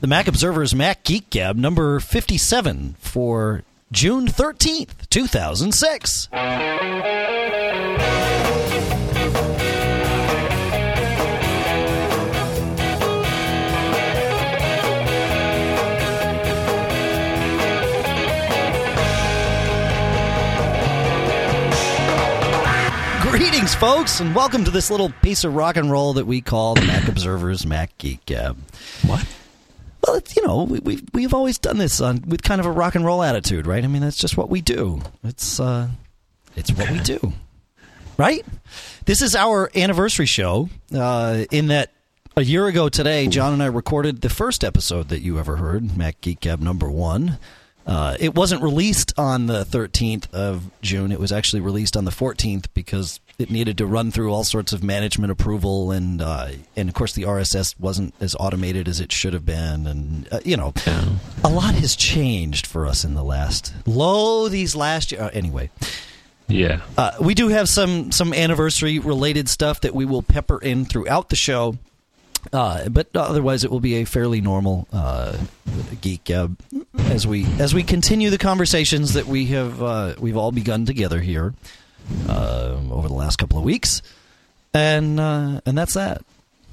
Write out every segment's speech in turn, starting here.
the Mac Observer's Mac Geek Gab number 57 for June 13th, 2006. Greetings, folks, and welcome to this little piece of rock and roll that we call the Mac Observer's Mac Geek Gab. What? Well, it's, you know, we, we've we've always done this on, with kind of a rock and roll attitude, right? I mean, that's just what we do. It's uh, it's what we do, right? This is our anniversary show. Uh, in that, a year ago today, John and I recorded the first episode that you ever heard, Mac Geek Gab number one. Uh, it wasn't released on the 13th of June. It was actually released on the 14th because it needed to run through all sorts of management approval, and uh, and of course the RSS wasn't as automated as it should have been, and uh, you know, Yeah. a lot has changed for us in the last low these last year. Uh, anyway, Yeah. uh, we do have some some anniversary related stuff that we will pepper in throughout the show. Uh, but otherwise, it will be a fairly normal uh, geek gab as we as we continue the conversations that we have uh, we've all begun together here uh, over the last couple of weeks, and uh, and that's that,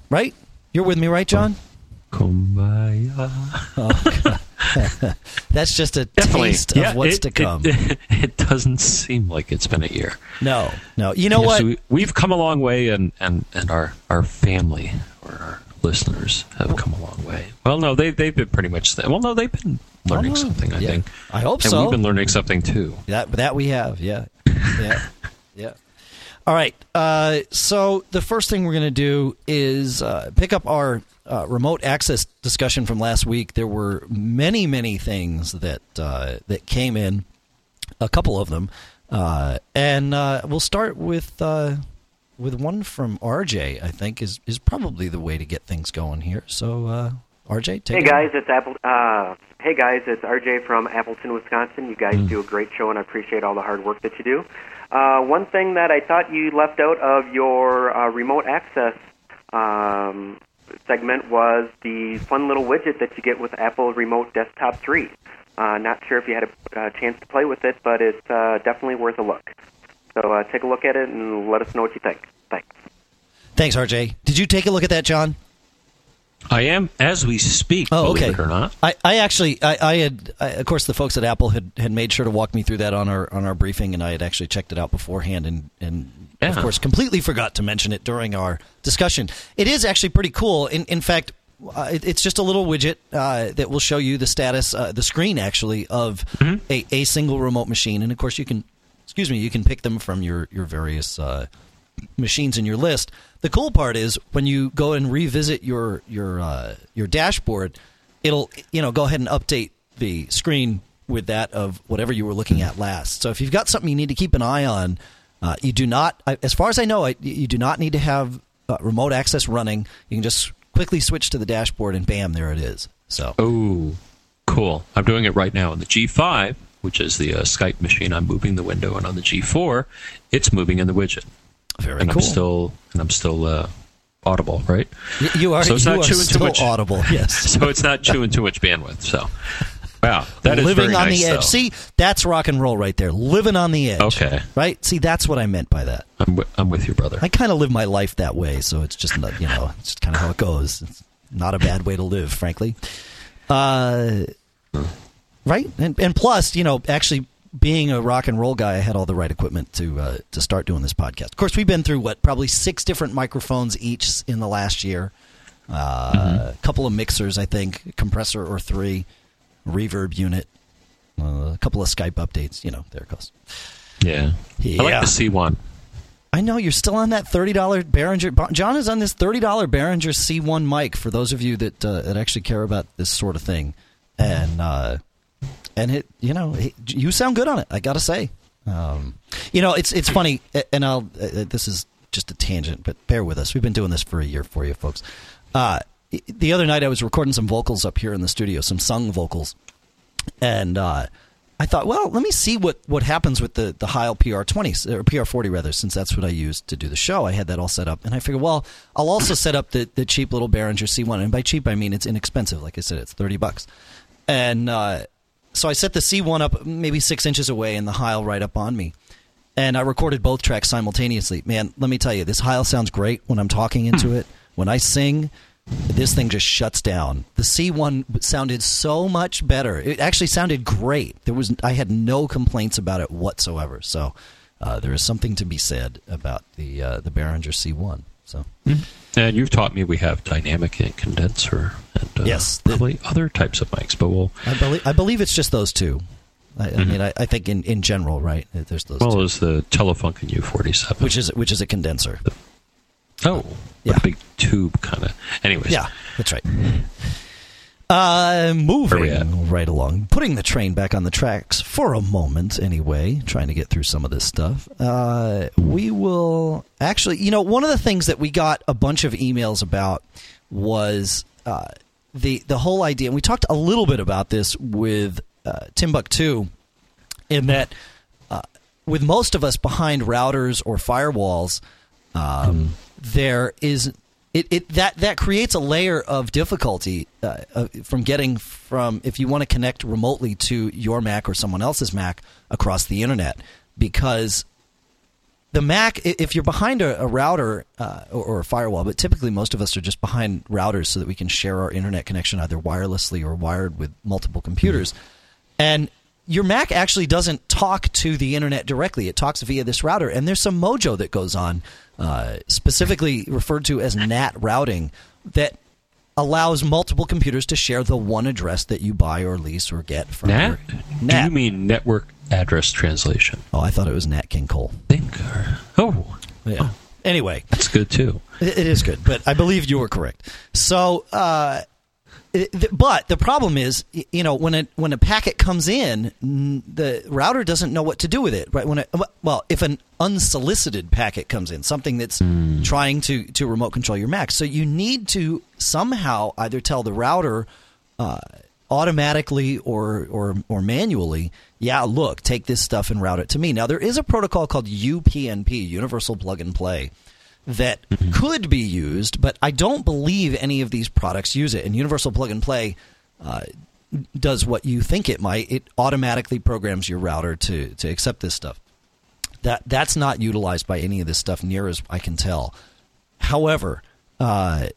right? You're with me, right, John? Kumbaya. That's just a Definitely. taste Yeah, of what's it, to come. It, it doesn't seem like it's been a year. no, no. You know Yes, what? we, we've come a long way, and, and, and our, our family or our listeners have come a long way. Well, no, they, they've been pretty much. Well, no, they've been learning Oh, something, I yeah. think. I hope and so. we've been learning something, too. That that we have, yeah, yeah, yeah. All right. Uh, so the first thing we're going to do is uh, pick up our uh, remote access discussion from last week. There were many, many things that uh, that came in. A couple of them, uh, and uh, we'll start with uh, with one from RJ. I think is is probably the way to get things going here. So uh, RJ, take Hey it guys, it's Apple. Uh, hey guys, it's RJ from Appleton, Wisconsin. You guys do a great show, and I appreciate all the hard work that you do. Uh, one thing that I thought you left out of your uh, remote access um, segment was the fun little widget that you get with Apple Remote Desktop 3. Uh, not sure if you had a uh, chance to play with it, but it's uh, definitely worth a look. So uh, take a look at it and let us know what you think. Thanks. Thanks, RJ. Did you take a look at that, John? I am, as we speak, Oh, okay. or not. I, I actually, I, I had, I, of course, the folks at Apple had, had made sure to walk me through that on our on our briefing, and I had actually checked it out beforehand, and and of course, completely forgot to mention it during our discussion. It is actually pretty cool. In in fact, uh, it, it's just a little widget uh, that will show you the status, uh, the screen actually of a, a single remote machine, and of course, you can, excuse me, you can pick them from your your various. Machines in your list. The cool part is when you go and revisit your your uh, your dashboard, it'll you know go ahead and update the screen with that of whatever you were looking at last. So if you've got something you need to keep an eye on, uh, you do not, as far as I know, you do not need to have uh, remote access running. You can just quickly switch to the dashboard and bam, there it is. So Oh, cool. I'm doing it right now on the G5, which is the uh, Skype machine. I'm moving the window, and on the G4, it's moving in the widget. Very and cool. I'm still and I'm still uh, audible, right? You are so it's you not are chewing too much. audible. Yes. So it's not chewing too much bandwidth. So, wow, that is living on nice, the edge. though. See, that's rock and roll right there. Living on the edge. Okay. Right? See, that's what I meant by that. I'm, wi- I'm with you, brother. I kind of live my life that way, so it's just not, you know, it's kind of how it goes. It's not a bad way to live, frankly. Uh, right? And and plus, you know, actually being a rock and roll guy, I had all the right equipment to uh, to start doing this podcast. Of course, we've been through what probably six different microphones each in the last year. Uh, A couple of mixers, I think, compressor or three, reverb unit, uh, a couple of Skype updates. You know, there it goes. yeah. I Yeah. like the C1. I know you're still on that thirty dollar Behringer. John is on this thirty dollar Behringer C1 mic. For those of you that uh, that actually care about this sort of thing, and uh, and it, you know, it, you sound good on it. I gotta say, um, you know, it's it's funny, and I'll. Uh, this is just a tangent, but bear with us. We've been doing this for a year for you, folks. Uh, the other night, I was recording some vocals up here in the studio, some sung vocals, and uh, I thought, well, let me see what, what happens with the, the Heil PR20, or PR40 rather, since that's what I used to do the show. I had that all set up. And I figured, well, I'll also set up the, the cheap little Behringer C1. And by cheap, I mean it's inexpensive. Like I said, it's 30 bucks. And uh, so I set the C1 up maybe six inches away and the Heil right up on me. And I recorded both tracks simultaneously. Man, let me tell you, this Heil sounds great when I'm talking into it. When I sing, this thing just shuts down. The C1 sounded so much better. It actually sounded great. There was I had no complaints about it whatsoever. So uh, there is something to be said about the uh, the Behringer C1. So. Mm-hmm. And you've taught me we have dynamic and condenser and uh, yes, probably other types of mics, but we'll. I believe I believe it's just those two. I, mm-hmm. I mean, I, I, think in, in general, right? There's those. Well, two. there's the Telefunken U47, which is which is a condenser. Oh, yeah. big tube kind of. Anyways. Yeah, that's right. Uh, moving right along, putting the train back on the tracks for a moment, anyway, trying to get through some of this stuff. Uh, we will actually, you know, one of the things that we got a bunch of emails about was uh, the the whole idea, and we talked a little bit about this with uh, Timbuktu, in that uh, with most of us behind routers or firewalls, um, mm there is it, it that that creates a layer of difficulty uh, uh, from getting from if you want to connect remotely to your Mac or someone else's Mac across the internet. Because the Mac if you're behind a, a router uh, or, or, a firewall, but typically most of us are just behind routers so that we can share our internet connection either wirelessly or wired with multiple computers, and your Mac actually doesn't talk to the internet directly. It talks via this router, and there's some mojo that goes on, uh, specifically referred to as NAT routing, that allows multiple computers to share the one address that you buy or lease or get from NAT. NAT. Do you mean network address translation? Oh, I thought it was Nat King Cole. Think. Oh, yeah. Oh. Anyway, that's good too. It is good, but I believe you were correct. So. Uh, but the problem is, you know, when a when a packet comes in, the router doesn't know what to do with it. Right? When it, well, if an unsolicited packet comes in, something that's mm. trying to to remote control your Mac, so you need to somehow either tell the router. Uh, automatically or, or or manually, yeah, look, take this stuff and route it to me. Now there is a protocol called UPnP, Universal Plug and Play, that mm-hmm. could be used, but I don't believe any of these products use it. And Universal Plug and Play uh, does what you think it might. It automatically programs your router to to accept this stuff. That that's not utilized by any of this stuff, near as I can tell. However, uh,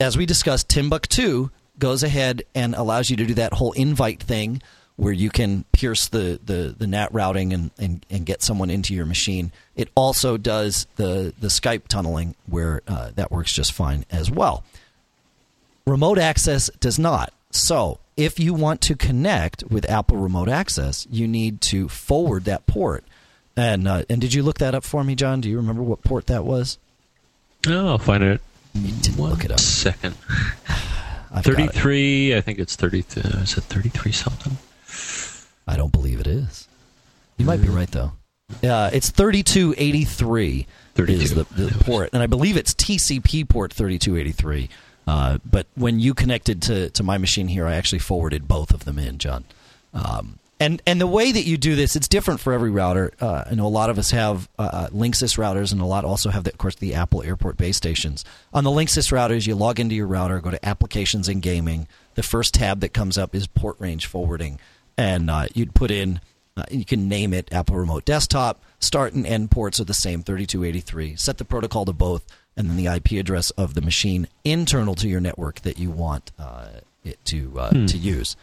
as we discussed, Timbuktu goes ahead and allows you to do that whole invite thing where you can pierce the, the, the NAT routing and, and, and get someone into your machine. It also does the, the Skype tunneling, where uh, that works just fine as well. Remote access does not. So, if you want to connect with Apple Remote Access, you need to forward that port. And uh, and did you look that up for me, John? Do you remember what port that was? Oh, I'll find it. You didn't One look it up. Second. 33. I think it's 30. Is it 33 something? I don't believe it is. You might be right though. Uh, it's 3283 32. is the, the port, and I believe it's TCP port 3283. Uh, but when you connected to, to my machine here, I actually forwarded both of them in, John. Um, and and the way that you do this, it's different for every router. Uh, I know a lot of us have uh, uh Linksys routers, and a lot also have, the, of course, the Apple Airport base stations. On the Linksys routers, you log into your router, go to Applications and Gaming. The first tab that comes up is Port Range Forwarding and uh, you'd put in uh, you can name it Apple Remote Desktop. Start and end ports are the same 3283. Set the protocol to both, and then the IP address of the machine internal to your network that you want uh, it to uh, hmm. to use.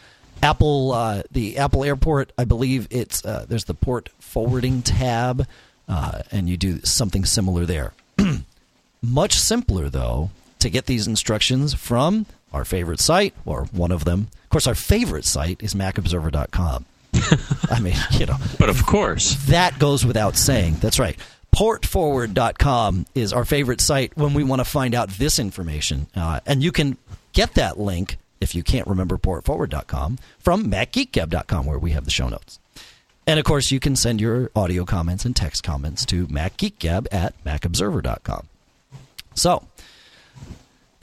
Apple, uh, the Apple Airport, I believe it's uh, there's the port forwarding tab, and you do something similar there. Much simpler though to get these instructions from our favorite site, or one of them. Of course, our favorite site is MacObserver.com. I mean, you know. But of course. That goes without saying. That's right. Portforward.com is our favorite site when we want to find out this information. Uh, and you can get that link, if you can't remember portforward.com, from MacGeekGab.com, where we have the show notes. And of course, you can send your audio comments and text comments to MacGeekGab at MacObserver.com. So,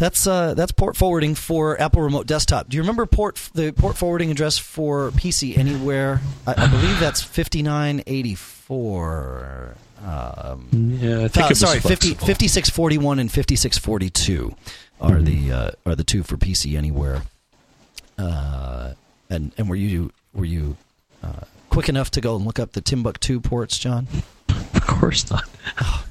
That's uh, that's port forwarding for Apple Remote Desktop. Do you remember port the port forwarding address for PC Anywhere? I, I believe that's fifty nine eighty four. Um, Yeah, I think uh, sorry, 50, flexible. 5641 and 5642 are Mm-hmm. the uh, are the two for PC Anywhere. Uh, and and were you were you uh, quick enough to go and look up the Timbuktu ports, John? Of course not. God.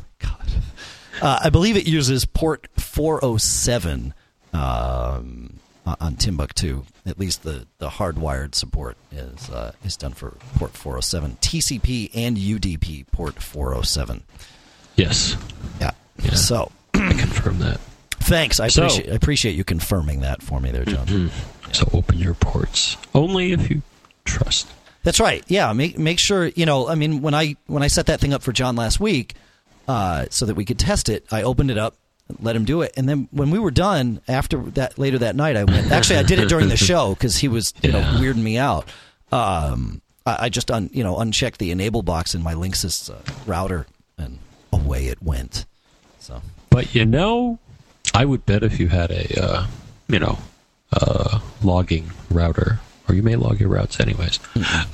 Uh, I believe it uses port 407 um, on- Timbuktu. At least the, the hardwired support is uh, is done for port 407. TCP and UDP port 407. Yes, Yeah. Yeah. So I confirm that. thanks. I So- appreciate I appreciate you confirming that for me there, John. So open your ports only if you trust. That's right. Yeah, make make sure you know. I mean, when I when I set that thing up for John last week, uh, so that we could test it, I opened it up, let him do it, and then when we were done after that later that night, I went. Actually, I did it during the show because he was you know weirding me out. Um, I, I just un, you know unchecked the enable box in my Linksys uh, router, and away it went. So But you know, I would bet if you had a, uh, you know, uh, logging router, or you may log your routes anyways,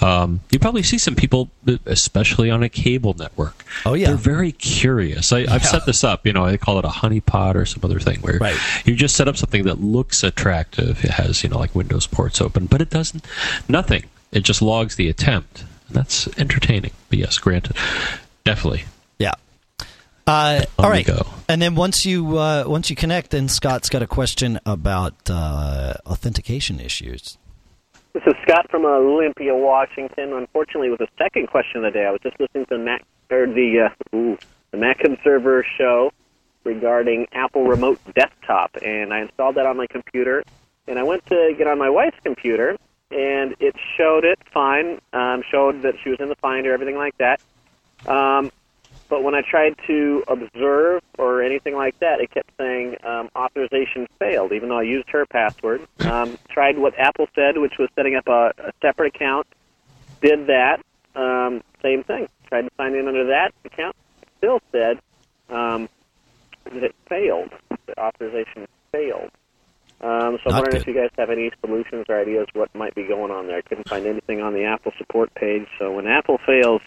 um, you probably see some people, especially on a cable network. Oh, yeah. they're very curious. I, I've Yeah. set this up. You know, they call it a honeypot or some other thing where Right. you just set up something that looks attractive. It has you know like Windows ports open, but it doesn't. Nothing. It just logs the attempt. And that's entertaining. But yes, granted, definitely. yeah. Uh, all right, go. and then once you uh, once you connect, then Scott's got a question about uh, authentication issues. Scott from Olympia, Washington. Unfortunately, with the second question of the day, I was just listening to the Mac or the uh, ooh, the Mac Observer show regarding Apple Remote Desktop, and I installed that on my computer. And I went to get on my wife's computer, and it showed it fine. Um, showed that she was in the Finder, everything like that. Um, but when I tried to observe or anything like that, it kept saying um, authorization failed, even though I used her password. Um, tried what Apple said, which was setting up a, a separate account. Did that. Um, same thing. Tried to sign in under that account. Still said um, that it failed. The authorization failed. Um, so I'm wondering if you guys have any solutions or ideas what might be going on there. I couldn't find anything on the Apple support page. So when Apple fails,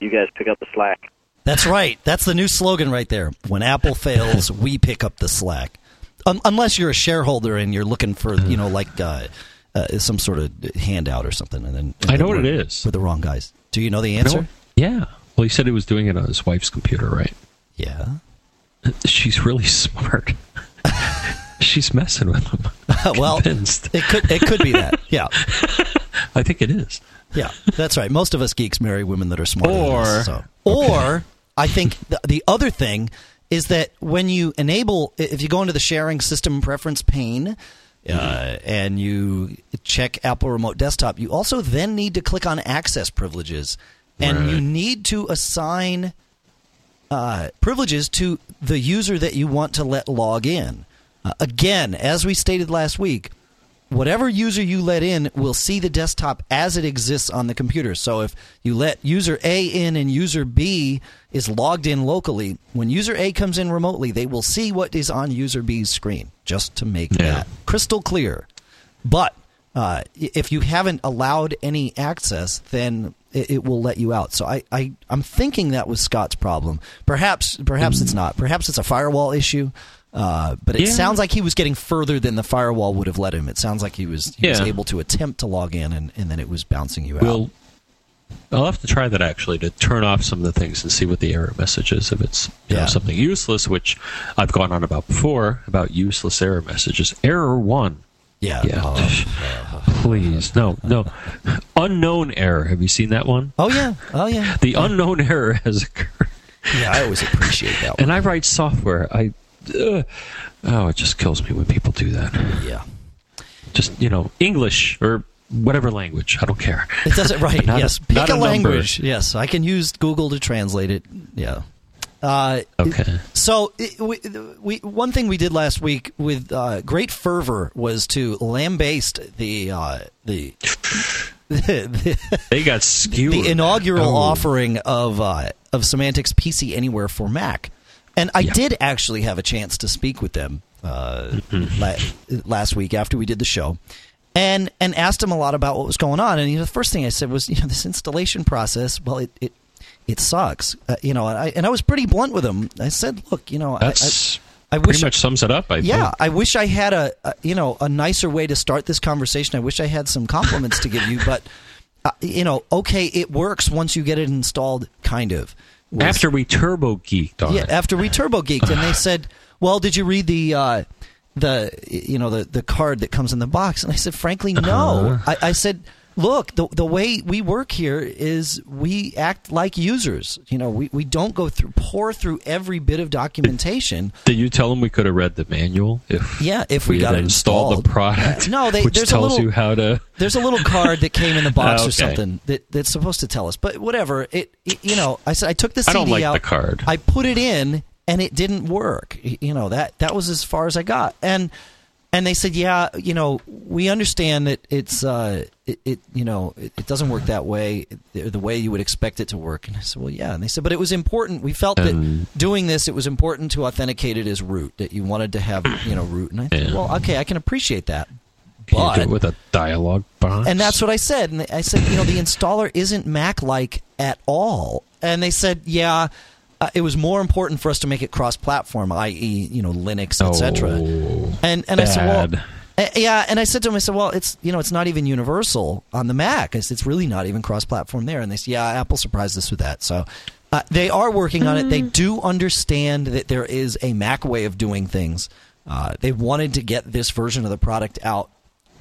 you guys pick up the slack. That's right. That's the new slogan right there. When Apple fails, we pick up the slack. Un- unless you're a shareholder and you're looking for, you know, like uh, uh, some sort of handout or something, and then and I know what it is we're- is. We're the wrong guys. Do you know the answer? No? Yeah. Well, he said he was doing it on his wife's computer, right? Yeah. She's really smart. She's messing with him. well, Convinced. it could it could be that. Yeah. I think it is. Yeah, that's right. Most of us geeks marry women that are smarter than Or- us, so. or I think the, the other thing is that when you enable, if you go into the sharing system preference pane uh, and you check Apple Remote Desktop, you also then need to click on Access Privileges, and Right. you need to assign uh, privileges to the user that you want to let log in. Uh, again, as we stated last week, whatever user you let in will see the desktop as it exists on the computer. So if you let user A in and user B is logged in locally, when user A comes in remotely, they will see what is on user B's screen, just to make Yeah. that crystal clear. But uh, if you haven't allowed any access, then it, it will let you out. So I, I, I'm thinking that was Scott's problem. Perhaps, perhaps it's not. Perhaps it's a firewall issue. Uh, but it Yeah. sounds like he was getting further than the firewall would have let him. It sounds like he was he was able to attempt to log in, and, and then it was bouncing you out. We'll. I'll have to try that actually to turn off some of the things and see what the error message is. If it's you know, something useless, which I've gone on about before about useless error messages. Error one. yeah. Yeah. Oh, Please, no, no. Unknown error. Have you seen that one? oh yeah. Oh yeah. The unknown error has occurred. Yeah. I always appreciate that one. And I write software. I. Uh, oh, it just kills me when people do that. Yeah. Just you know, English or whatever language. I don't care. It does it right. Not a- yes. Pick not a, a language. Yes. I can use Google to translate it. Yeah. Uh, Okay. So it, we, we one thing we did last week with uh, great fervor was to lambaste the uh, the the, They got skewered. the inaugural Oh. offering of uh, of Symantec's PC Anywhere for Mac, and I Yeah. did actually have a chance to speak with them. uh, la- last week after we did the show, and and asked him a lot about what was going on. And you know, the first thing I said was, you know, this installation process. Well, it it, it sucks. Uh, you know, and I and I was pretty blunt with him. I said, look, you know, I- That's I, I pretty wish much sums it up. I yeah, think. I wish I had a, a you know a nicer way to start this conversation. I wish I had some compliments to give you, but uh, you know, okay, it works once you get it installed, kind of. Was- After we turbo geeked on yeah, it. after we turbo geeked, and they said, "Well, did you read the uh, the you know the the card that comes in the box?" And I said, "Frankly, no." Uh-huh. I, I said. Look, the the way we work here is we act like users. You know, we, we don't go through pour through every bit of documentation. Did you tell them we could have read the manual if Yeah, if we, we got had installed installed the uh, product? No, they, which there's tells a little you how to. there's a little card that came in the box or Okay. something that, that's supposed to tell us. But whatever, it, it you know, I said I took the CD I don't like out, the card. I put it in, and it didn't work. You know that that was as far as I got, and and they said, yeah, you know, we understand that it's uh, it, it you know it, it doesn't work that way, the way you would expect it to work. And I said, well, yeah, and they said, but it was important. We felt And- that doing this, it was important to authenticate it as root that you wanted to have, you know, root. And I said, well, okay, I can appreciate that. But with a dialogue box? and that's what I said. And I said, you know, the installer isn't Mac like at all. And they said, yeah, uh, it was more important for us to make it cross-platform, i.e., you know, Linux, etc. Oh, and and I said, well, uh, yeah. And I said to him, I said, well, it's you know, it's not even universal on the Mac. I said, it's really not even cross-platform there. And they said, yeah, Apple surprised us with that. So. Uh, they are working on it. They do understand that there is a Mac way of doing things. Uh, they wanted to get this version of the product out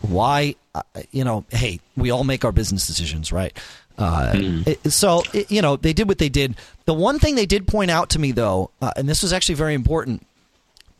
why uh, you know hey we all make our business decisions right uh, it- so it- you know they did what they did the one thing they did point out to me though uh, and this was actually very important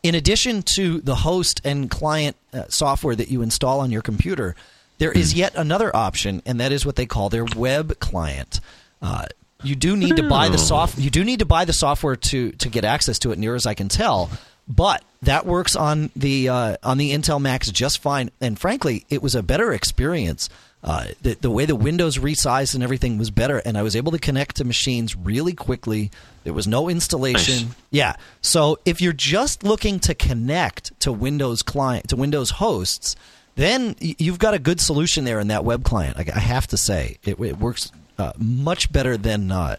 in addition to the host and client uh, software that you install on your computer there is yet another option and that is what they call their web client uh, you do need to buy the soft you do need to buy the software to to get access to it near as i can tell but that works on the uh, on the Intel Macs just fine. And frankly, it was a better experience. Uh, the, the way the Windows resized and everything was better, and I was able to connect to machines really quickly. There was no installation. Nice. Yeah. So if you're just looking to connect to Windows client to Windows hosts, then you've got a good solution there in that web client. I, I have to say, it, it works uh, much better than uh,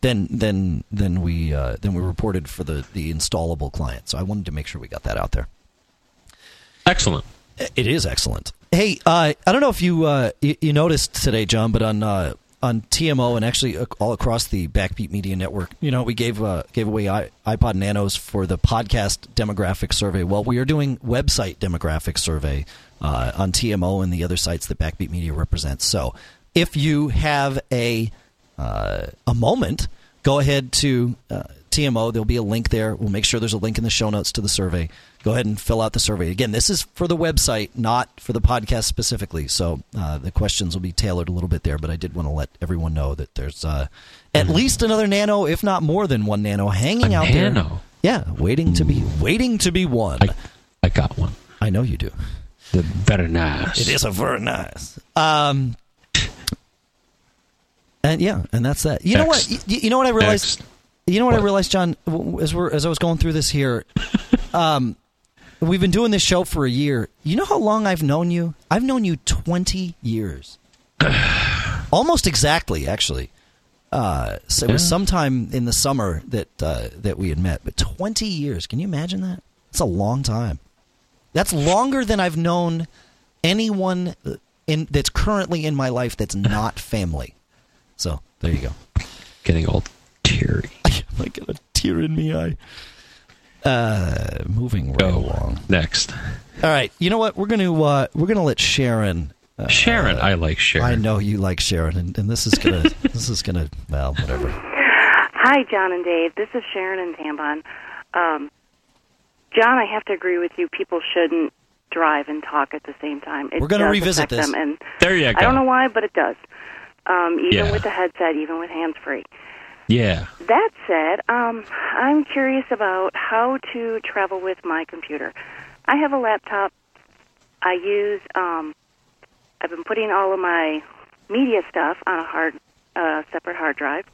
than than than we uh, than we reported for the the installable client. So I wanted to make sure we got that out there. Excellent. It is excellent. Hey, uh, I don't know if you, uh, you noticed today, John, but on uh, on TMO and actually uh, all across the Backbeat Media Network, you know, we gave uh, gave away iPod Nanos for the podcast demographic survey. Well, we are doing website demographic survey uh, on TMO and the other sites that Backbeat Media represents. So, if you have a a moment, go ahead to TMO. There'll be a link there. We'll make sure there's a link in the show notes to the survey. Go ahead and fill out the survey. Again, this is for the website, not for the podcast specifically. So uh, the questions will be tailored a little bit there, but I did want to let everyone know that there's uh, at least another nano, if not more than one nano, hanging A out there. nano? Yeah, waiting to be waiting to be won. I, I got one. I know you do. The very nice. It is a very nice. Um, and yeah, and that's that. You know what? You, you know what I realized. Next. You know what, I realized, John, as we're as I was going through this here. um, we've been doing this show for a year. You know how long I've known you? I've known you twenty years, almost exactly, actually. Uh, so it was sometime in the summer that uh, that we had met, but twenty years. Can you imagine that? It's a long time. That's longer than I've known anyone in that's currently in my life that's not family. So there you go. Getting all teary. I got a tear in me eye. Uh, moving right Go along. next. All right, you know what? We're gonna uh, we're gonna let Sharon. Uh, Sharon, I like Sharon. I know you like Sharon, and, and this is gonna this is gonna well whatever. Hi, John and Dave. This is Sharon and Tambon. Um, John, I have to agree with you. People shouldn't drive and talk at the same time. It We're gonna revisit this. Them, and There you go. I don't know why, but it does. Um, even Yeah. with the headset, even with hands free. Yeah. That said, um, I'm curious about how to travel with my computer. I have a laptop. I use. Um, I've been putting all of my media stuff on a hard, uh, separate hard drive,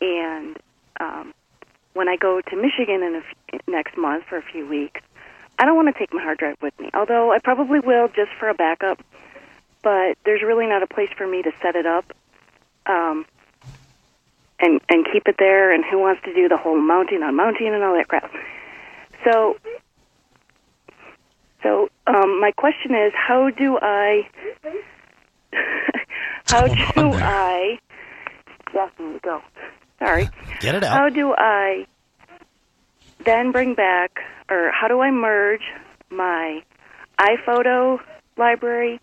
and um, when I go to Michigan in a f- next month for a few weeks, I don't want to take my hard drive with me, although I probably will just for a backup. But there's really not a place for me to set it up, um, and and keep it there. And who wants to do the whole mounting, on mounting and all that crap? So, so um, my question is, how do I, how do. I, there go. Sorry. Get it out How do I then bring back, or how do I merge my iPhoto library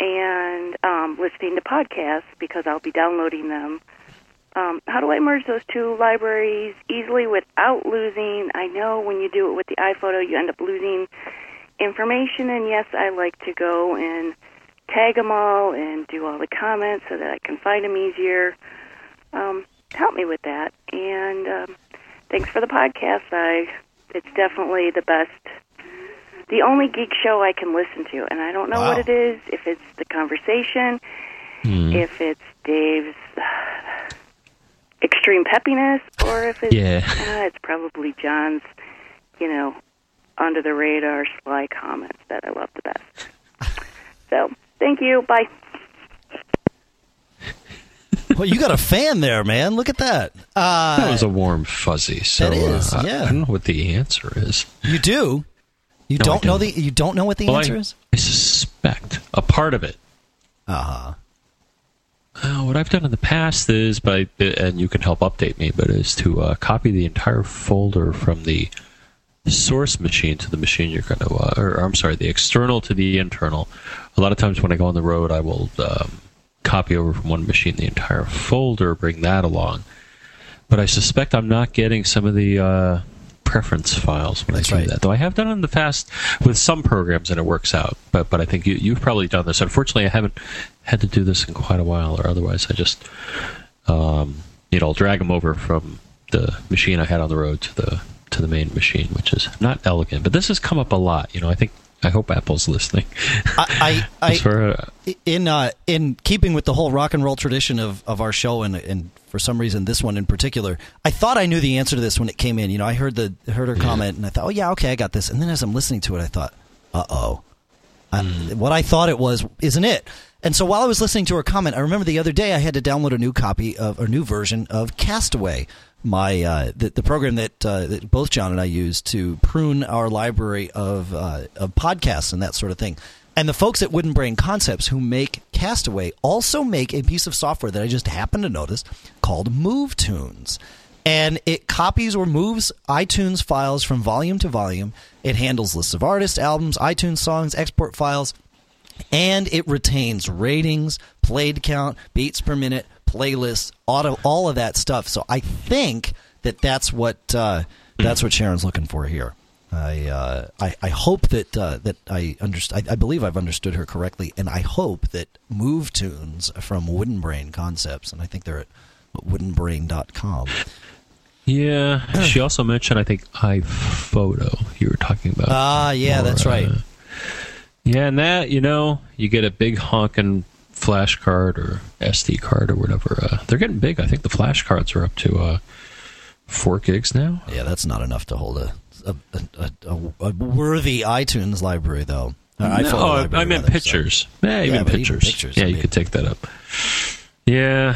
and um, listening to podcasts because I'll be downloading them? Um, how do I merge those two libraries easily without losing? I know when you do it with the iPhoto, you end up losing information, and yes, I like to go and tag them all and do all the comments so that I can find them easier. Um, help me with that. And um, thanks for the podcast. I it's definitely the best, the only geek show I can listen to, and I don't know Wow. what it is. If it's the conversation, Hmm. if it's Dave's extreme peppiness, or if it's Yeah. uh, it's probably John's, you know, under the radar sly comments that I love the best. So thank you. Bye. Well, you got a fan there, man. Look at that. Uh, That was a warm fuzzy. So That is, uh, I- yeah. I don't know what the answer is. you do. You No, don't know don't. the. You don't know what the Well, answer I, is. I suspect a part of it. Uh huh. Uh, what I've done in the past is by, and you can help update me, but is to uh, copy the entire folder from the source machine to the machine you're going to, uh, or I'm sorry, the external to the internal. A lot of times when I go on the road, I will um, copy over from one machine the entire folder, bring that along. But I suspect I'm not getting some of the uh, preference files when That's I do right. that. Though I have done it in the past with some programs and it works out. But but I think you, you've probably done this. Unfortunately, I haven't had to do this in quite a while, or otherwise I just um, you know I'll drag them over from the machine I had on the road to the to the main machine, which is not elegant. But this has come up a lot. You know, I think I hope Apple's listening. I, I, far, uh, in uh, in keeping with the whole rock and roll tradition of, of our show, and and for some reason this one in particular, I thought I knew the answer to this when it came in. You know, I heard the heard her comment, and I thought, oh yeah, okay, I got this. And then as I'm listening to it, I thought, uh oh, what I thought it was isn't it. And so while I was listening to her comment, I remember the other day I had to download a new copy of a new version of Castaway, my uh, the, the program that, uh, that both John and I use to prune our library of uh, of podcasts and that sort of thing. And the folks at Wooden Brain Concepts who make Castaway also make a piece of software that I just happened to notice called Move Tunes and it copies or moves iTunes files from volume to volume. It handles lists of artists, albums, iTunes songs, export files, and it retains ratings, played count, beats per minute, playlists, auto, all of that stuff. So I think that that's what uh, that's what Sharon's looking for here. I, uh, I I hope that uh, that I understand. I, I believe I've understood her correctly, and I hope that Move Tunes from Wooden Brain Concepts, and I think they're at woodenbrain.com. yeah, she also mentioned I think iPhoto. You were talking about. Ah, yeah, Or, that's right. Yeah, and that you know, you get a big honking flash card or SD card or whatever. Uh, they're getting big. I think the flash cards are up to uh, four gigs now. Yeah, that's not enough to hold a a, a, a, a worthy iTunes library, though. Uh, no, I- library, I meant rather, pictures. Yeah, Yeah, even but even pictures. pictures, yeah, I you could take that up. Yeah,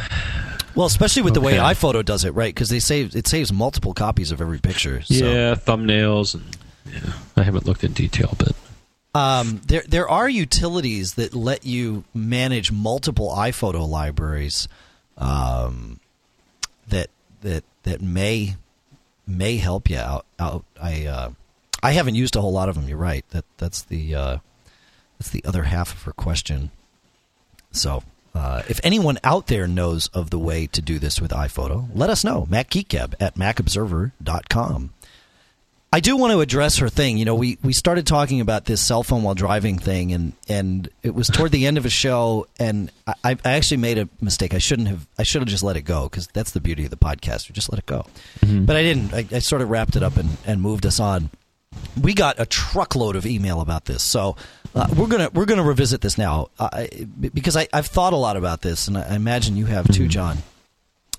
Well, especially with the way iPhoto does it, right? Because they save it saves multiple copies of every picture. So. yeah, thumbnails and yeah. I haven't looked in detail, but Um, there there are utilities that let you manage multiple iPhoto libraries. Um, that that that may may help you out. out. I uh, I haven't used a whole lot of them. You're right. That that's the uh, that's the other half of her question. So. Uh, if anyone out there knows of the way to do this with iPhoto, let us know. MacGeekGab at macobserver.com. I do want to address her thing. You know, we, we started talking about this cell phone while driving thing, and, and it was toward the end of a show, and I, I actually made a mistake. I shouldn't have. I should have just let it go because that's the beauty of the podcast. We just let it go, but I didn't. I, I sort of wrapped it up and, and moved us on. We got a truckload of email about this, so uh, we're gonna we're gonna revisit this now uh, because I, I've thought a lot about this, and I imagine you have too, John.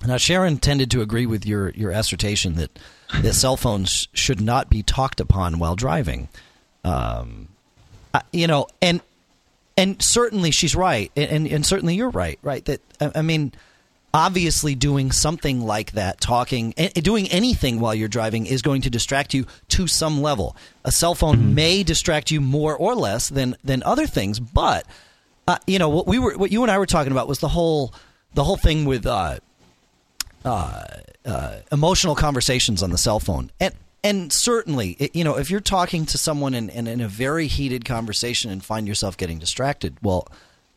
Now, Sharon tended to agree with your, your assertion that, that cell phones should not be talked upon while driving. Um, uh, you know, and and certainly she's right, and, and, and certainly you're right, right? That I, I mean, obviously doing something like that, talking, doing anything while you're driving is going to distract you to some level. A cell phone may distract you more or less than than other things, but uh, you know what we were, what you and I were talking about was the whole the whole thing with uh, uh, uh, emotional conversations on the cell phone, and and certainly, you know, if you're talking to someone in, in, in a very heated conversation and find yourself getting distracted, well,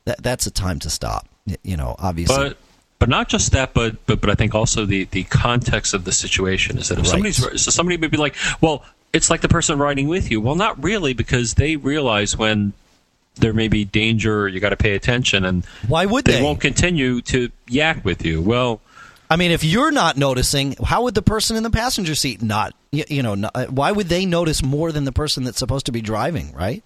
that that's a time to stop. You know, obviously. But but not just that, but but but I think also the the context of the situation is that if Right. somebody's so somebody may be like, well, it's like the person riding with you. Well, not really, because they realize when there may be danger, you got to pay attention, and Why would they, they? won't continue to yak with you. Well, I mean, if you're not noticing, how would the person in the passenger seat not? You, you know, not, uh, why would they notice more than the person that's supposed to be driving? Right?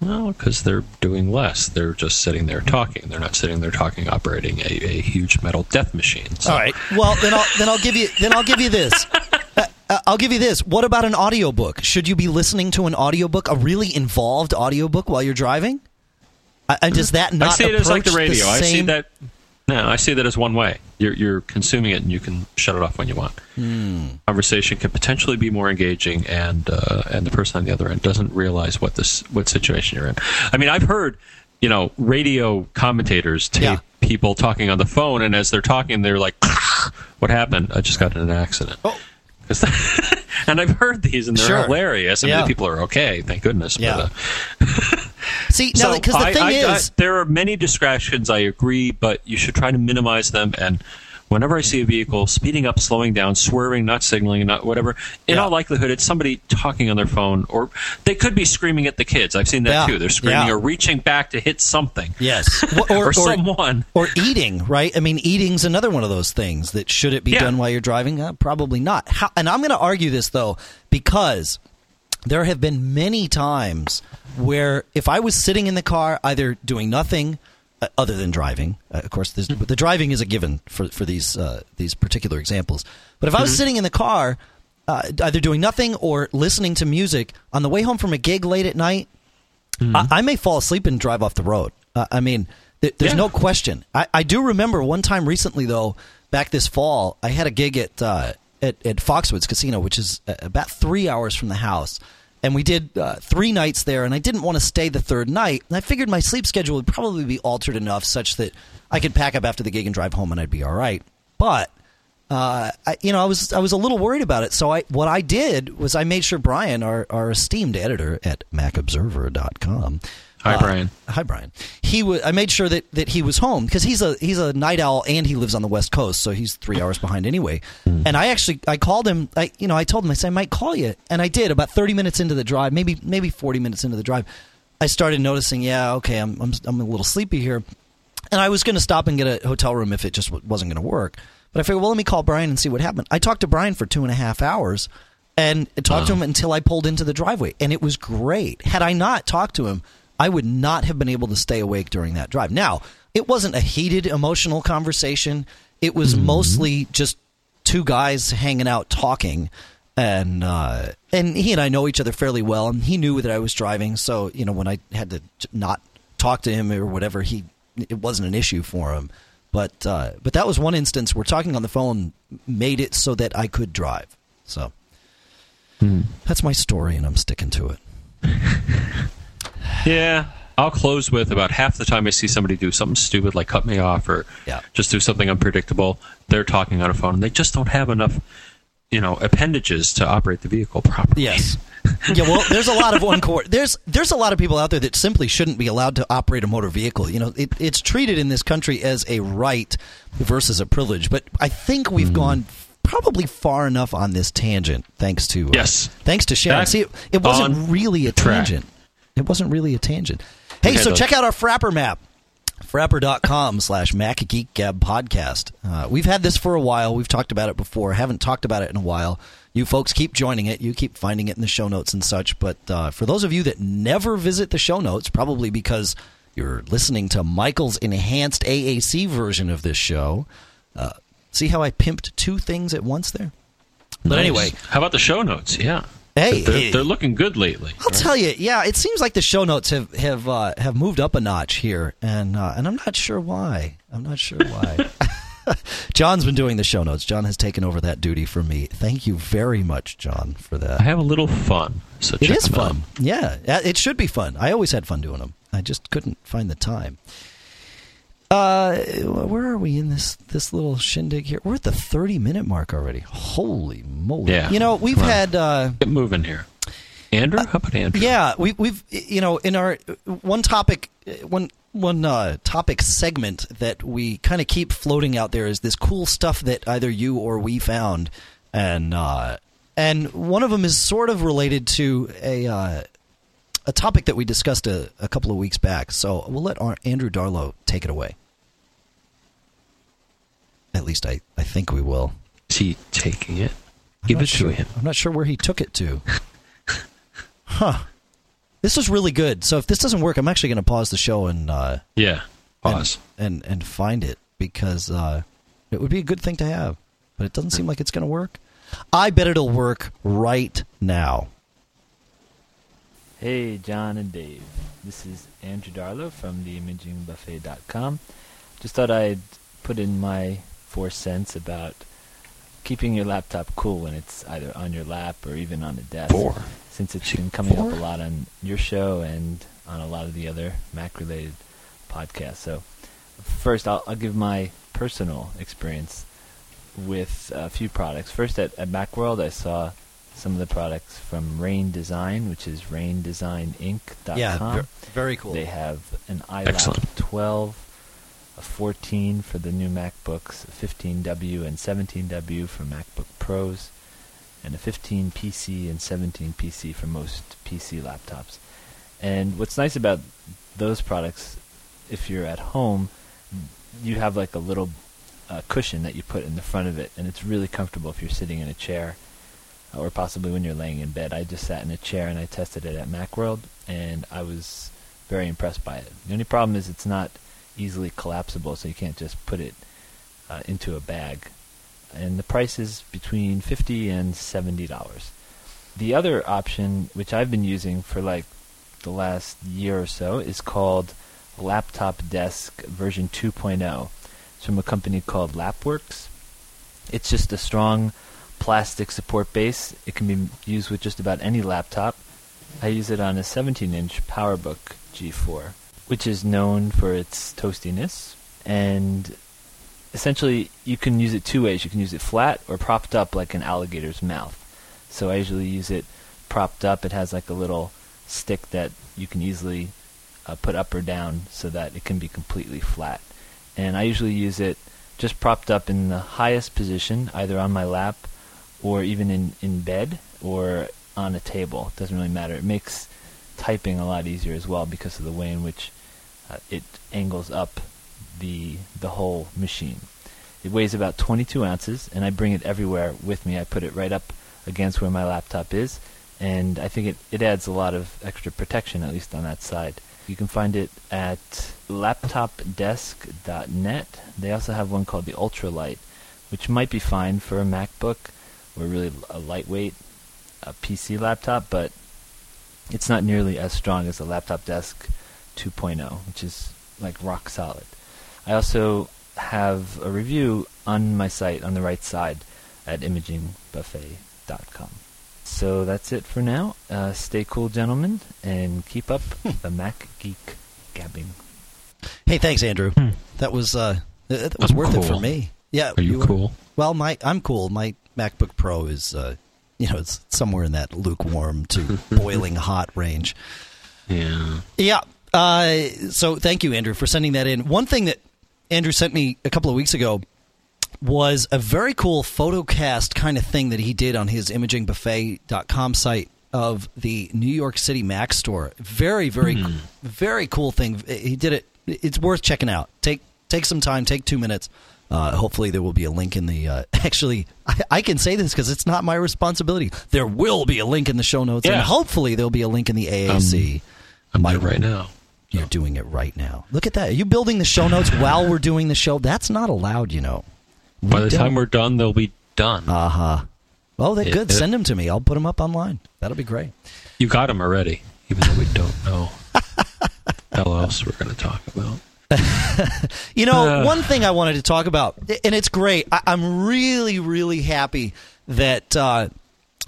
well, because they're doing less. They're just sitting there talking. They're not sitting there talking, operating a, a huge metal death machine. So, All right. Well, then I'll then I'll give you then I'll give you this. Uh, uh, I'll give you this. What about an audiobook? Should you be listening to an audiobook, a really involved audiobook while you're driving? Uh, and does that not I see it as like the radio. I see same- that. No, I see that as one way. You're you're consuming it, and you can shut it off when you want. Hmm. Conversation can potentially be more engaging, and uh, and the person on the other end doesn't realize what this what situation you're in. I mean, I've heard you know radio commentators tape Yeah. people talking on the phone, and as they're talking, they're like, "What happened? I just got in an accident." Oh. and I've heard these, and they're Sure. hilarious. I mean, Yeah. the people are okay, thank goodness. Yeah. But, uh, See, now because the I- thing I- I- is, there are many distractions. I agree, but you should try to minimize them. And whenever I see a vehicle speeding up, slowing down, swerving, not signaling, not whatever, in Yeah. all likelihood, it's somebody talking on their phone, or they could be screaming at the kids. I've seen that Yeah. too. They're screaming Yeah. or reaching back to hit something. yes, or, or, someone. or eating, right? I mean, eating's another one of those things that should it be done while you're driving? Uh, probably not. How, and I'm going to argue this though because there have been many times where if I was sitting in the car, either doing nothing uh, other than driving, uh, of course, the driving is a given for for these uh, these particular examples. But if I was sitting in the car, uh, either doing nothing or listening to music on the way home from a gig late at night, I, I may fall asleep and drive off the road. Uh, I mean, th- there's Yeah. no question. I, I do remember one time recently, though, back this fall, I had a gig at uh, at, at Foxwoods Casino, which is about three hours from the house. And we did uh, three nights there, and I didn't want to stay the third night. And I figured my sleep schedule would probably be altered enough such that I could pack up after the gig and drive home, and I'd be all right. But uh, I, you know, I was I was a little worried about it. So I what I did was I made sure Brian, our, our esteemed editor at MacObserver.com, Hi, uh, Brian. Hi, Brian. He wa I made sure that, that he was home because he's a he's a night owl and he lives on the West Coast, so he's three hours behind anyway. And I actually I called him. I you know I told him I said I might call you, and I did about thirty minutes into the drive, maybe maybe forty minutes into the drive. I started noticing, yeah, okay, I'm I'm, I'm a little sleepy here, and I was going to stop and get a hotel room if it just w- wasn't going to work. But I figured, well, let me call Brian and see what happened. I talked to Brian for two and a half hours and talked to him until I pulled into the driveway, and it was great. Had I not talked to him, I would not have been able to stay awake during that drive. Now, it wasn't a heated, emotional conversation. It was mostly just two guys hanging out talking, and uh, and he and I know each other fairly well, and he knew that I was driving. So you know, when I had to not talk to him or whatever, he it wasn't an issue for him. But uh, but that was one instance where talking on the phone made it so that I could drive. So that's my story, and I'm sticking to it. Yeah. I'll close with about half the time I see somebody do something stupid like cut me off or Yeah. just do something unpredictable. They're talking on a phone and they just don't have enough, you know, appendages to operate the vehicle properly. Yes. yeah, well, there's a lot of one core. There's there's a lot of people out there that simply shouldn't be allowed to operate a motor vehicle. You know, it, it's treated in this country as a right versus a privilege. But I think we've gone probably far enough on this tangent, thanks to uh, Yes. thanks to Sharon. See, it, it wasn't really a track. tangent. It wasn't really a tangent. Hey, Okay, so the- check out our Frapper map frapper.com slash macgeekgab podcast. Uh, we've had this for a while. We've talked about it before. Haven't talked about it in a while. You folks keep joining it. You keep finding it in the show notes and such. But uh, for those of you that never visit the show notes probably because you're listening to michael's enhanced aac version of this show uh, see how i pimped two things at once there? But Nice. anyway. How about the show notes? Yeah. Hey, they're, hey. they're looking good lately. I'll tell you, yeah, it seems like the show notes have have uh, have moved up a notch here, and uh, and I'm not sure why. I'm not sure why. John's been doing the show notes. John has taken over that duty for me. Thank you very much, John, for that. I have a little fun. So It is them out. fun. Yeah, uh, it should be fun. I always had fun doing them. I just couldn't find the time. Uh, where are we in this this little shindig here? We're at the 30 minute mark already. Holy moly! Yeah. You know, we've had. Uh, Get moving here. Andrew? How about Andrew? Yeah, we, we've you know in our one topic one one uh, topic segment that we kind of keep floating out there is this cool stuff that either you or we found, and uh, and one of them is sort of related to a uh, a topic that we discussed a, a couple of weeks back. So we'll let Ar- Andrew Darlow take it away. At least I, I think we will. Is he taking it? I'm Give not it sure- to him. I'm not sure where he took it to. huh. This was really good. So if this doesn't work, I'm actually going to pause the show and uh, Yeah. and- Pause. and, and find it because uh, it would be a good thing to have. But it doesn't seem like it's going to work. I bet it'll work right now. Hey, John and Dave. This is Andrew Darlow from theimagingbuffet.com. Just thought I'd put in my four cents about keeping your laptop cool when it's either on your lap or even on the desk. Four. Since it's been coming Four? up a lot on your show and on a lot of the other Mac related podcasts. So, first, I'll, I'll give my personal experience with a few products. First, at, at Macworld, I saw some of the products from Rain Design, which is raindesigninc.com. Yeah, ver- very cool. They have an iLap Excellent. 12, a 14 for the new MacBooks, a 15W and 17W for MacBook Pros, and a 15 PC and 17 PC for most PC laptops. And what's nice about those products, if you're at home, you have like a little uh, cushion that you put in the front of it, and it's really comfortable if you're sitting in a chair or possibly when you're laying in bed. I just sat in a chair and I tested it at Macworld, and I was very impressed by it. The only problem is it's not easily collapsible, so you can't just put it uh, into a bag. And the price is between fifty and seventy dollars. The other option, which I've been using for like the last year or so, is called Laptop Desk version 2.0. It's from a company called Lapworks. It's just a strong plastic support base. It can be used with just about any laptop. I use it on a 17-inch PowerBook G4, which is known for its toastiness. And essentially, you can use it two ways. You can use it flat or propped up like an alligator's mouth. So I usually use it propped up. It has like a little stick that you can easily uh, put up or down so that it can be completely flat. And I usually use it just propped up in the highest position, either on my lap or even in, in bed or on a table. It doesn't really matter. It makes typing a lot easier as well because of the way in which uh, it angles up the the whole machine. It weighs about 22 ounces, and I bring it everywhere with me. I put it right up against where my laptop is, and I think it, it adds a lot of extra protection, at least on that side. You can find it at laptopdesk.net. They also have one called the Ultralight, which might be fine for a MacBook or really a lightweight uh PC laptop, but it's not nearly as strong as the Laptop Desk 2.0, which is like rock solid. I also have a review on my site on the right side at imagingbuffet.com. So that's it for now. Uh, stay cool, gentlemen, and keep up the Mac Geek gabbing. Hey, thanks, Andrew. Hmm. That was uh, that was I'm worth it for me. Yeah, Are you were- cool? Well, my I'm cool. My MacBook Pro is, uh, you know, it's somewhere in that lukewarm to boiling hot range. Yeah. Yeah. Uh, so thank you, Andrew, for sending that in. One thing that Andrew sent me a couple of weeks ago was a very cool photocast kind of thing that he did on his imagingbuffet.com site of the New York City Mac store. Very, very, very cool thing. He did it. It's worth checking out. Take take some time. Take two minutes. Uh, hopefully, there will be a link in the. Uh, actually, I, I can say this because it's not my responsibility. There will be a link in the show notes, and hopefully, there'll be a link in the AAC. I'm My- right now. You're doing it right now. Look at that. Are you building the show notes while we're doing the show? That's not allowed, you know. By the time we're done, they'll be done. Uh huh. Oh, they're It- good. it- Send them to me. I'll put them up online. That'll be great. You got them already, even though we don't know how else we're going to talk about. You know, Uh. one thing I wanted to talk about, and it's great. I, I'm really, really happy that uh,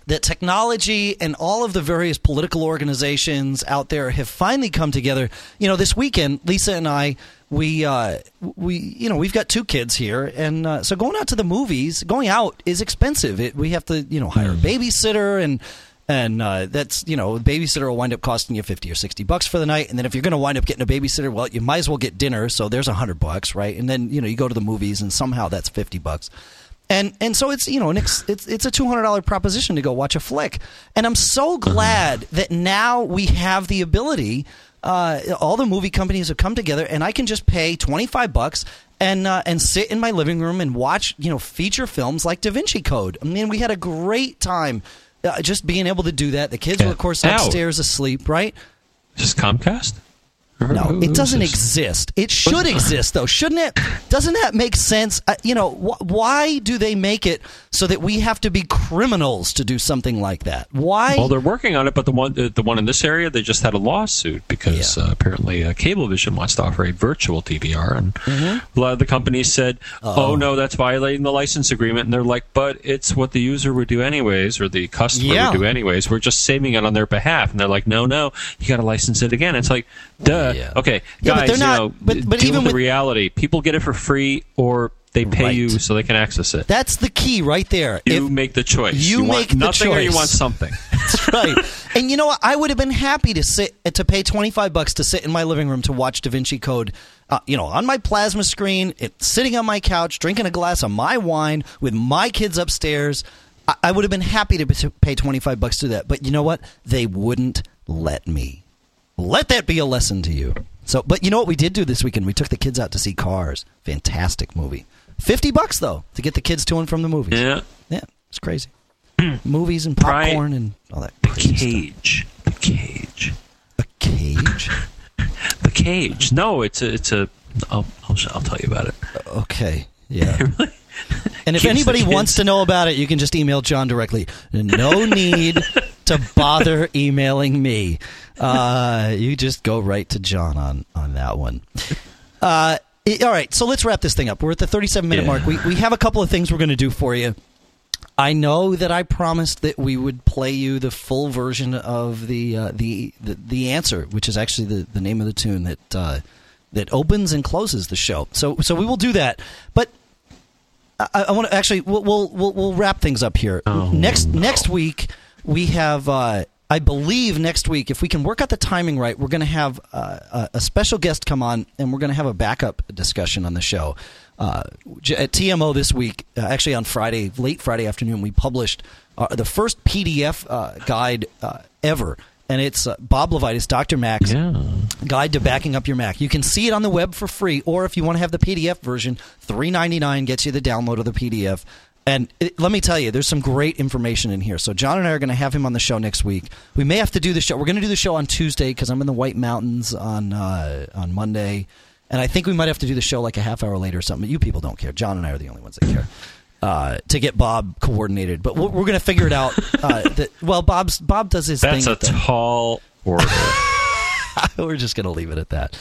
that technology and all of the various political organizations out there have finally come together. You know, this weekend, Lisa and I, we uh, we you know we've got two kids here, and uh, so going out to the movies, going out is expensive. It, we have to you know hire a babysitter and. And uh, that's you know, a babysitter will wind up costing you fifty or sixty bucks for the night, and then if you're going to wind up getting a babysitter, well, you might as well get dinner. So there's a hundred bucks, right? And then you know, you go to the movies, and somehow that's fifty bucks. And and so it's you know, ex, it's it's a two hundred dollar proposition to go watch a flick. And I'm so glad that now we have the ability. Uh, all the movie companies have come together, and I can just pay twenty five bucks and uh, and sit in my living room and watch you know feature films like Da Vinci Code. I mean, we had a great time uh, just being able to do that. The kids Yeah. were of course Ow. upstairs asleep, right? Just Comcast? No, it doesn't exist. It should exist, though, shouldn't it? Doesn't that make sense? Uh, you know, wh- why do they make it so that we have to be criminals to do something like that? Why? Well, they're working on it, but the one the, the one in this area, they just had a lawsuit because Yeah. uh, apparently uh, Cablevision wants to offer a virtual DVR, and Mm-hmm. a lot of the companies said, "Oh no, that's violating the license agreement." And they're like, "But it's what the user would do anyways, or the customer Yeah. would do anyways. We're just saving it on their behalf." And they're like, "No, no, you got to license it again." It's like, duh. Yeah. Okay, Yeah, but guys, they're not- you know, but- but even with reality. People get it for free, or they pay Right. you so they can access it. That's the key right there. you If- make the choice. you want make the nothing, or you want something. That's right. And you know what? I would have been happy to sit to pay twenty five bucks to sit in my living room to watch Da Vinci Code. Uh, you know, on my plasma screen, it, sitting on my couch, drinking a glass of my wine with my kids upstairs. I, I would have been happy to, to pay twenty five bucks to that. But you know what? They wouldn't let me. Let that be a lesson to you. So, but you know what we did do this weekend? We took the kids out to see Cars. Fantastic movie. Fifty bucks though to get the kids to and from the movies. Yeah. Yeah, it's crazy. Movies and popcorn and all that The crazy stuff. cage. The cage. A cage? The cage. No, it's a. It's a. I'll, I'll, I'll tell you about it. Okay. Yeah. And if Keeps anybody wants to know about it, you can just email John directly. No need to bother emailing me. Uh, you just go right to John on on that one. Uh, all right, so let's wrap this thing up. We're at the 37 minute Yeah. mark. We we have a couple of things we're going to do for you. I know that I promised that we would play you the full version of the uh, the, the the answer, which is actually the, the name of the tune that uh, that opens and closes the show. So so we will do that. But I, I want to actually we'll, we'll we'll we'll wrap things up here. Oh, next no. next week we have. Uh, I believe next week, if we can work out the timing right, we're going to have uh, a, special guest come on, and we're going to have a backup discussion on the show. Uh, at TMO this week, uh, actually on Friday, late Friday afternoon, we published uh, the first PDF uh, guide uh, ever, and it's uh, Bob LeVitus, Dr. Mac's, Yeah. guide to backing up your Mac. You can see it on the web for free, or if you want to have the PDF version, three ninety nine gets you the download of the PDF. And it, let me tell you, there's some great information in here. So John and I are going to have him on the show next week. We may have to do the show. We're going to do the show on Tuesday because I'm in the White Mountains on uh, on Monday, and I think we might have to do the show like a half hour later or something. But you people don't care. John and I are the only ones that care. Uh, to get Bob coordinated, but we're, we're going to figure it out. Uh, that, well, Bob's Bob does his That's thing. a the- tall order. we're just going to leave it at that.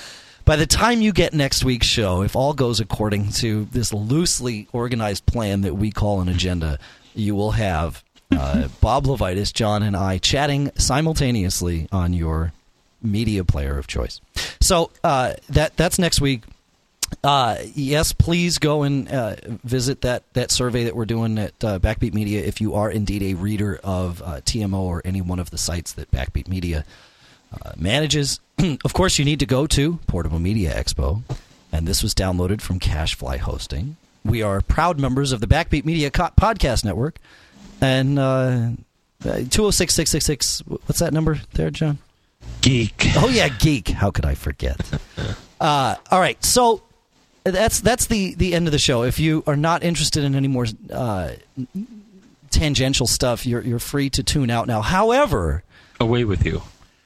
By the time you get next week's show, if all goes according to this loosely organized plan that we call an agenda, you will have uh, Bob LeVitus, John, and I chatting simultaneously on your media player of choice. So uh, that that's next week. Uh, yes, please go and uh, visit that, that survey that we're doing at uh, Backbeat Media if you are indeed a reader of uh, TMO or any one of the sites that Backbeat Media uh, manages. of course, you need to go to Portable Media Expo, and this was downloaded from CacheFly Hosting. We are proud members of the Backbeat Media Co- Podcast Network, and uh, two zero six six six six. What's that number there, John? Geek. Oh yeah, geek. How could I forget? Uh, all right, so that's that's the the end of the show. If you are not interested in any more uh, tangential stuff, you're you're free to tune out now. However, Away with you.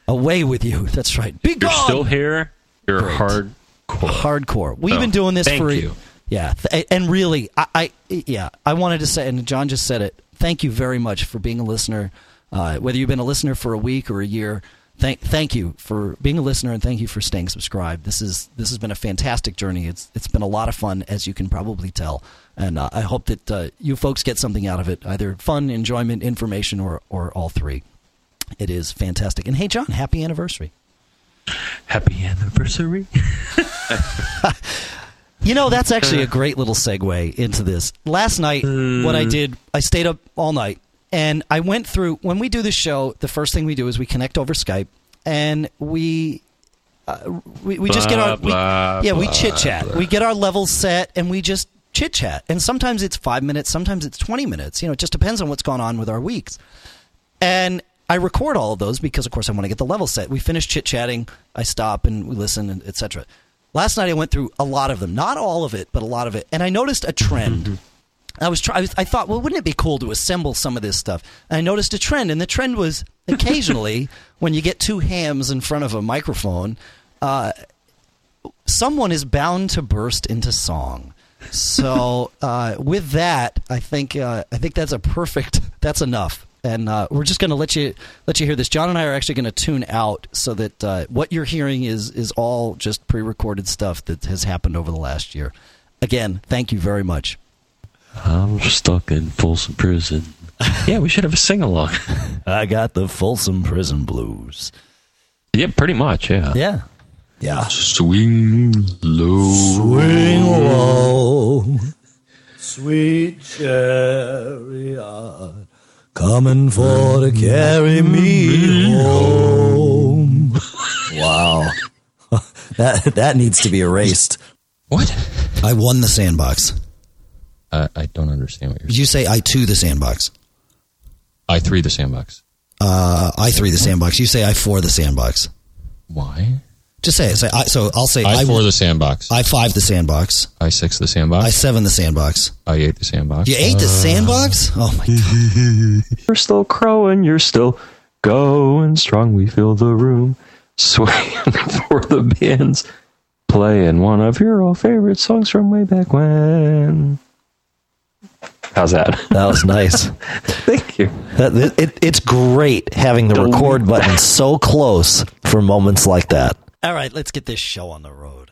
Away with you. That's right. Be You're gone. still here. You're Great. hardcore. hardcore. We've So, been doing this thank for you. Yeah, th- and really, I, I yeah, I wanted to say, and John just said it. Thank you very much for being a listener. Uh, whether you've been a listener for a week or a year, thank thank you for being a listener and thank you for staying subscribed. This is this has been a fantastic journey. It's it's been a lot of fun, as you can probably tell, and uh, I hope that uh, you folks get something out of it, either fun, enjoyment, information, or or all three. It is fantastic. And hey, John, happy anniversary. Happy anniversary. You know, that's actually a great little segue into this. Last night, what I did, I stayed up all night and I went through. When we do the show, the first thing we do is we connect over Skype and we. Uh, we, we just get our we, Blah, yeah we chit chat we get our levels set and we just chit chat and sometimes it's five minutes sometimes it's 20 minutes you know it just depends on what's going on with our weeks and I record all of those because, of course, I want to get the level set. We finish chit chatting, I stop and we listen, and etc. Last night I went through a lot of them, not all of it, but a lot of it, and I noticed a trend. I was try- I, was, I thought, well, wouldn't it be cool to assemble some of this stuff? And I noticed a trend, and the trend was occasionally when you get two hams in front of a microphone, uh, someone is bound to burst into song. So uh, with that, I think uh, I think that's a perfect. That's enough, and uh, we're just going to let you let you hear this. John and I are actually going to tune out so that uh, what you're hearing is is all just pre-recorded stuff that has happened over the last year. Again, thank you very much. I'm stuck in Folsom Prison. yeah, we should have a sing along. I got the Folsom Prison Blues. yeah, pretty much. Yeah. Yeah, yeah. Swing low. Swing low, sweet chariot, coming for to carry me home. Wow, that that needs to be erased. What? I won the sandbox. Uh, I don't understand what you're Did you say I two the sandbox? I three the sandbox. Uh, I three the sandbox. You say I four the sandbox. Why? Just say it. Say I. So I'll say I I. for the sandbox. I five the sandbox. I six the sandbox. I seven the sandbox. I eight the sandbox. You ate the uh, sandbox? Oh my god! You're still crowing. You're still going strong. We fill the room swaying for the bands playing one of your old favorite songs from way back when. How's that? That was nice. Thank you. That, it, it, it's great having the record button so close for moments like that. All right, let's get this show on the road.